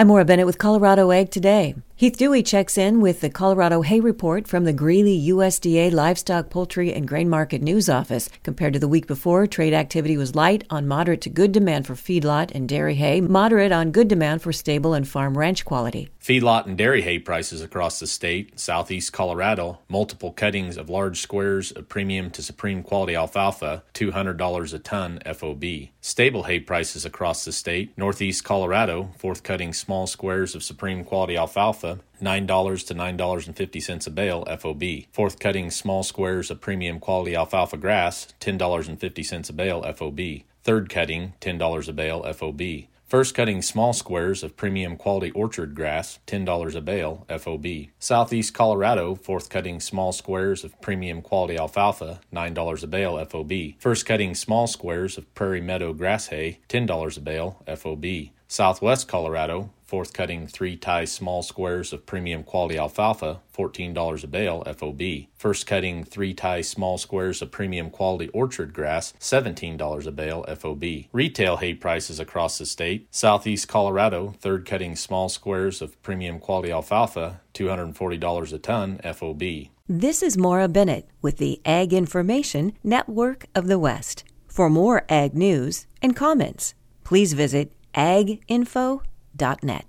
I'm Maura Bennett with Colorado Ag Today. Heath Dewey checks in with the Colorado Hay Report from the Greeley USDA Livestock, Poultry, and Grain Market News Office. Compared to the week before, trade activity was light on moderate to good demand for feedlot and dairy hay, moderate on good demand for stable and farm ranch quality. Feedlot and dairy hay prices across the state, southeast Colorado, multiple cuttings of large squares of premium to supreme quality alfalfa, $200 a ton FOB. Stable hay prices across the state, northeast Colorado, fourth cutting small squares of supreme quality alfalfa, $9 to $9.50 a bale FOB. Fourth cutting small squares of premium quality alfalfa grass, $10.50 a bale FOB. Third cutting, $10 a bale FOB. First cutting small squares of premium quality orchard grass, $10 a bale, FOB. Southeast Colorado, fourth cutting small squares of premium quality alfalfa, $9 a bale, FOB. First cutting small squares of prairie meadow grass hay, $10 a bale, FOB. Southwest Colorado, fourth cutting three tie small squares of premium quality alfalfa, $14 a bale FOB. First cutting three tie small squares of premium quality orchard grass, $17 a bale FOB. Retail hay prices across the state. Southeast Colorado, third cutting small squares of premium quality alfalfa, $240 a ton FOB. This is Maura Bennett with the Ag Information Network of the West. For more ag news and comments, please visit aginfo.net.